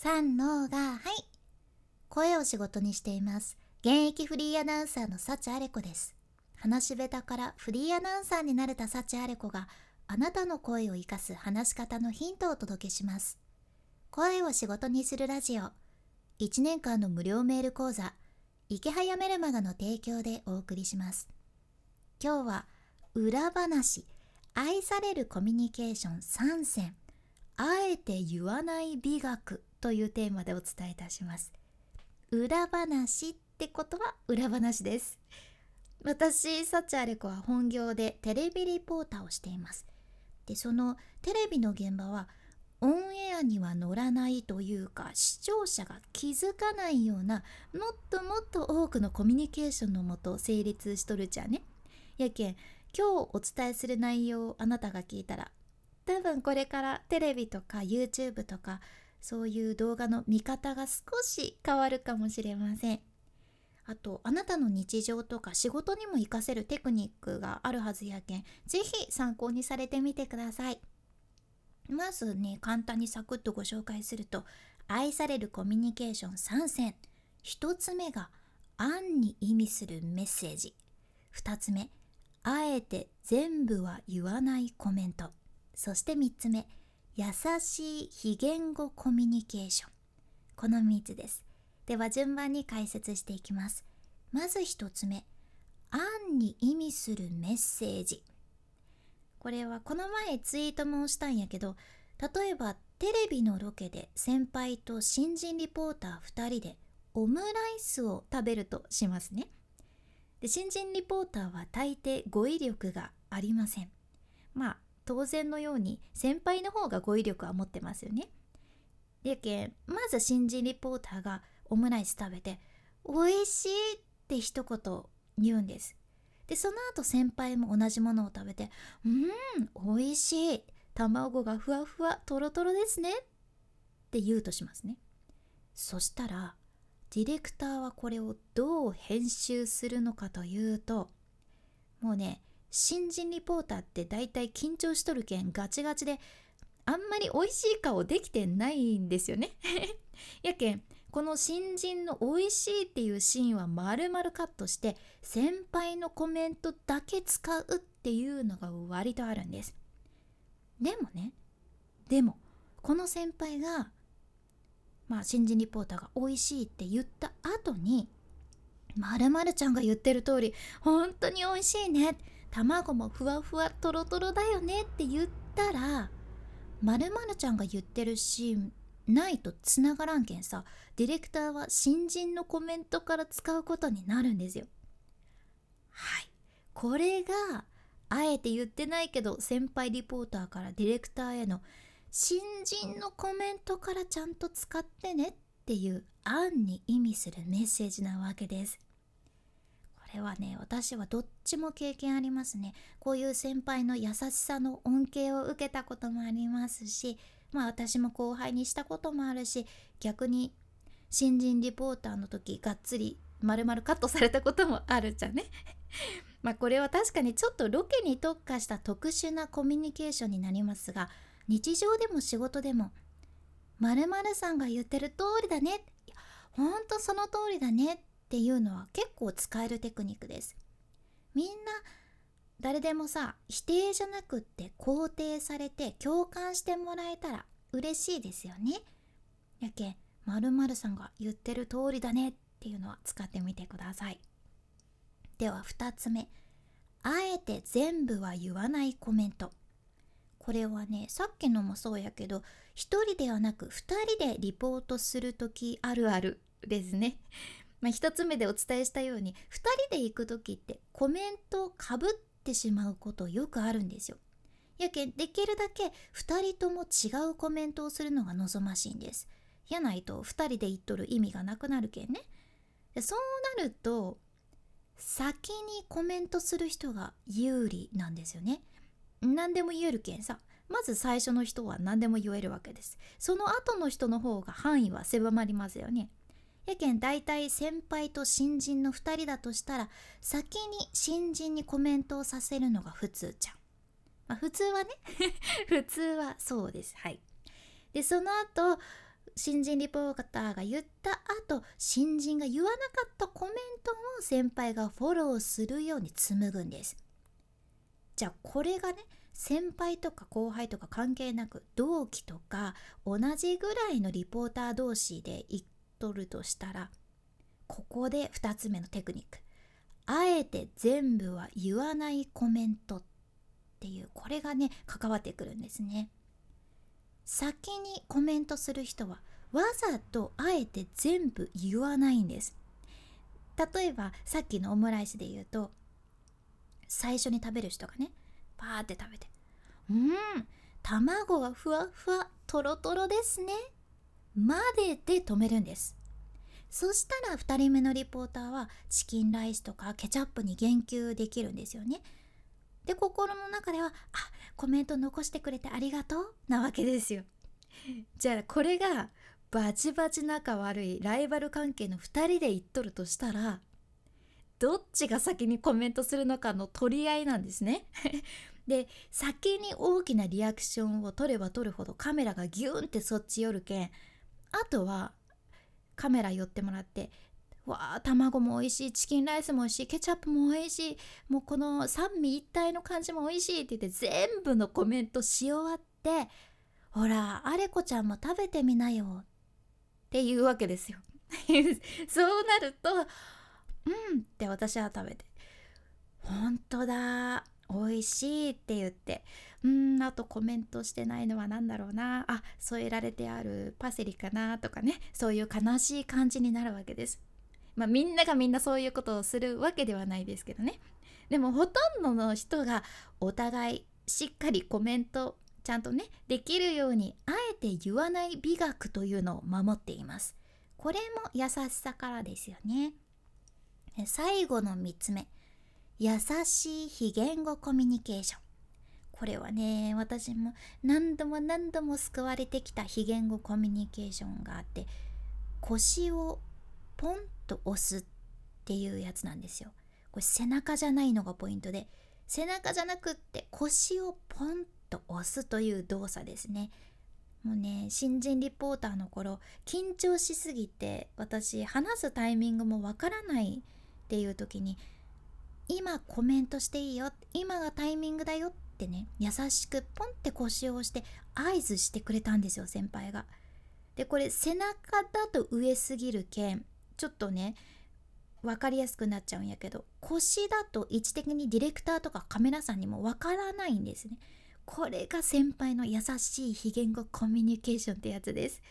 三のがはい。声を仕事にしています。現役フリーアナウンサーの幸あれ子です。話し下手からフリーアナウンサーになれた幸あれ子があなたの声を生かす話し方のヒントをお届けします。声を仕事にするラジオ。1年間の無料メール講座。池早メルマガの提供でお送りします。今日は裏話。愛されるコミュニケーション3選あえて言わない美学。というテーマでお伝えいたします。裏話ってことは裏話です。私サチアレコは本業でテレビリポーターをしています。でそのテレビの現場はオンエアには乗らないというか視聴者が気づかないようなもっともっと多くのコミュニケーションのもと成立しとるじゃね。やけん今日お伝えする内容をあなたが聞いたら多分これからテレビとか YouTube とかそういう動画の見方が少し変わるかもしれません。あとあなたの日常とか仕事にも活かせるテクニックがあるはずやけん是非参考にされてみてください。まずね簡単にサクッとご紹介すると愛されるコミュニケーション3選1つ目が案に意味するメッセージ。2つ目あえて全部は言わないコメント。そして3つ目優しい非言語コミュニケーション。この3つです。では順番に解説していきます。まず1つ目。案に意味するメッセージ。これはこの前ツイートもしたんやけど例えばテレビのロケで先輩と新人リポーター2人でオムライスを食べるとしますね。で新人リポーターは大抵語彙力がありません。まあ当然のように先輩の方が語彙力は持ってますよね。やけんまず新人リポーターがオムライス食べて「美味しい!」って一言言うんです。でその後先輩も同じものを食べて「うん美味しい卵がふわふわとろとろですね」って言うとしますね。そしたらディレクターはこれをどう編集するのかというともうね新人リポーターって大体緊張しとるけんガチガチであんまり美味しい顔できてないんですよね。やけんこの新人の美味しいっていうシーンは丸々カットして先輩のコメントだけ使うっていうのが割とあるんです。でもねでもこの先輩がまあ新人リポーターが美味しいって言った後にまるちゃんが言ってる通り本当に美味しいね。卵もふわふわとろとろだよねって言ったらまるちゃんが言ってるシーンないとつながらんけんさ。ディレクターは新人のコメントから使うことになるんですよ。はい。これがあえて言ってないけど先輩リポーターからディレクターへの新人のコメントからちゃんと使ってねっていう案に意味するメッセージなわけです。れはね私はどっちも経験ありますね。こういう先輩の優しさの恩恵を受けたこともありますしまあ私も後輩にしたこともあるし逆に新人リポーターの時がっつり丸々カットされたこともあるじゃね。まあこれは確かにちょっとロケに特化した特殊なコミュニケーションになりますが日常でも仕事でも〇〇さんが言ってる通りだね。ほんとその通りだねっていうのは結構使えるテクニックです。みんな誰でもさ否定じゃなくって肯定されて共感してもらえたら嬉しいですよね。やけまるさんが言ってる通りだねっていうのは使ってみてください。では2つ目。あえて全部は言わないコメント。これはねさっきのもそうやけど1人ではなく2人でリポートする時あるあるですね。まあ、1つ目でお伝えしたように2人で行く時ってコメントをかぶってしまうことよくあるんですよ。やけできるだけ2人とも違うコメントをするのが望ましいんです。やないと2人で言っとる意味がなくなるけんね。そうなると先にコメントする人が有利なんですよね。何でも言えるけんさまず最初の人は何でも言えるわけです。その後の人の方が範囲は狭まりますよね。やけん大体先輩と新人の2人だとしたら先に新人にコメントをさせるのが普通じゃん。まあ、普通はね 普通はそうです。はい。でその後新人リポーターが言った後新人が言わなかったコメントを先輩がフォローするように紡ぐんですじゃあこれがね先輩とか後輩とか関係なく同期とか同じぐらいのリポーター同士で言っとるとしたらここで2つ目のテクニック。あえて全部は言わないコメントっていうこれがね関わってくるんですね。先にコメントする人はわざとあえて全部言わないんです。例えばさっきのオムライスで言うと最初に食べる人がねパーって食べて「うん卵がふわふわとろとろですね」までで止めるんです。そしたら2人目のリポーターはチキンライスとかケチャップに言及できるんですよね。で心の中では「あコメント残してくれてありがとう」なわけですよ。じゃあこれがバチバチ仲悪いライバル関係の2人で言っとるとしたらどっちが先にコメントするのかの取り合いなんですね。で先に大きなリアクションを取れば取るほどカメラがギューンってそっち寄るけんあとはカメラ寄ってもらってわあ卵も美味しいチキンライスも美味しいケチャップも美味しいもうこの三位一体の感じも美味しいって言って全部のコメントし終わってほらあれこちゃんも食べてみなよっていうわけですよ。そうなるとうんって私は食べて本当だ美味しいって言って。うんあとコメントしてないのは何だろうな。あ添えられてあるパセリかなとかね。そういう悲しい感じになるわけです。まあみんながみんなそういうことをするわけではないですけどね。でもほとんどの人がお互いしっかりコメントちゃんとねできるようにあえて言わない美学というのを守っています。これも優しさからですよね。最後の3つ目。優しい非言語コミュニケーション。これはね私も何度も何度も救われてきた非言語コミュニケーションがあって腰をポンと押すっていうやつなんですよ。これ背中じゃないのがポイントで背中じゃなくって腰をポンと押すという動作ですね。もうね新人リポーターの頃緊張しすぎて私話すタイミングもわからないっていう時に今コメントしていいよ今がタイミングだよってね優しくポンって腰を押して合図してくれたんですよ先輩が。でこれ背中だと上すぎるけんちょっとね分かりやすくなっちゃうんやけど腰だと位置的にディレクターとかカメラさんにも分からないんですね。これが先輩の優しい非言語コミュニケーションってやつです。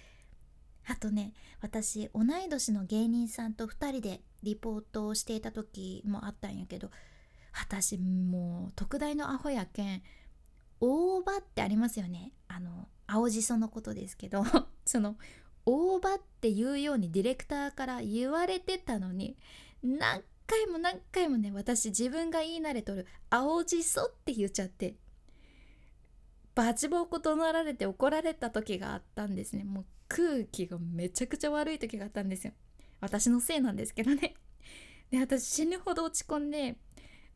あとね私同い年の芸人さんと2人でリポートをしていた時もあったんやけど私もう特大のアホやけん大葉ってありますよね。あの青じそのことですけど その大葉って言うようにディレクターから言われてたのに何回も何回もね私自分が言い慣れとる青じそって言っちゃってバチボコ怒鳴られて怒られた時があったんですね。もう空気がめちゃくちゃ悪い時があったんですよ。私のせいなんですけどね。で私死ぬほど落ち込んで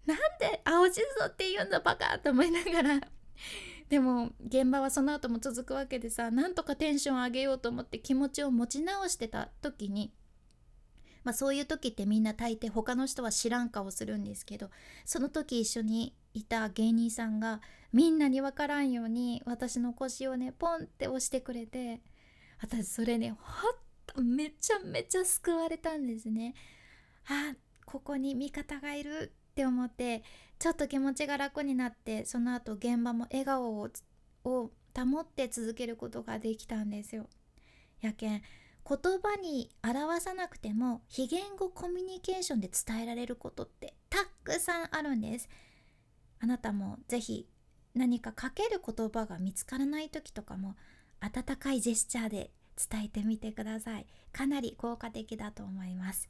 なんで青じそって言うんだバカと思いながら。でも現場はその後も続くわけでさなんとかテンション上げようと思って気持ちを持ち直してた時にまあそういう時ってみんな大抵他の人は知らん顔するんですけどその時一緒にいた芸人さんがみんなに分からんように私の腰をねポンって押してくれて私それねほんとめちゃめちゃ救われたんですね。あここに味方がいるって思ってちょっと気持ちが楽になってその後現場も笑顔を保って続けることができたんですよ。やけん言葉に表さなくても非言語コミュニケーションで伝えられることってたくさんあるんです。あなたもぜひ何かかける言葉が見つからない時とかも温かいジェスチャーで伝えてみてください。かなり効果的だと思います。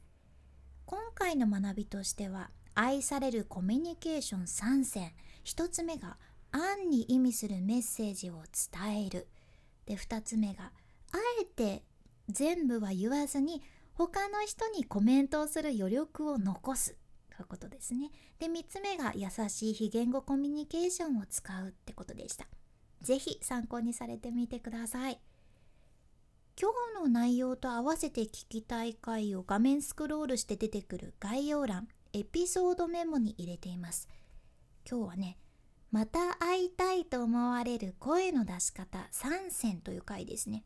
今回の学びとしては愛されるコミュニケーション3選。1つ目が暗に意味するメッセージを伝える。で2つ目があえて全部は言わずに他の人にコメントをする余力を残す。ということですね。で3つ目が優しい非言語コミュニケーションを使うってことでした。是非参考にされてみてください。今日の内容と合わせて聞きたい回を画面スクロールして出てくる概要欄エピソードメモに入れています。今日はねまた会いたいと思われる声の出し方3選という回ですね。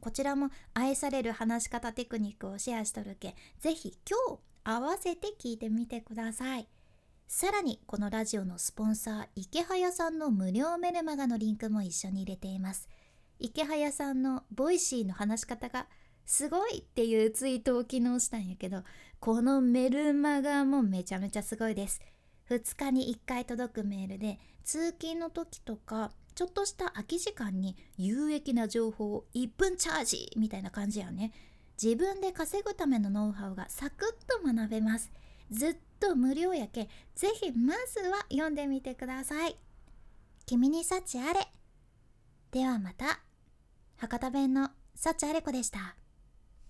こちらも愛される話し方テクニックをシェアしとるけぜひ今日合わせて聞いてみてください。さらにこのラジオのスポンサーイケハヤさんの無料メルマガのリンクも一緒に入れています。イケハヤさんの Voicy の話し方がすごいっていうツイートを昨日したんやけどこのメルマガもめちゃめちゃすごいです。2日に1回届くメールで通勤の時とかちょっとした空き時間に有益な情報を1分チャージみたいな感じやね。自分で稼ぐためのノウハウがサクッと学べます。ずっと無料やけぜひまずは読んでみてください。君に幸あれ。ではまた。博多弁の幸あれ子でした。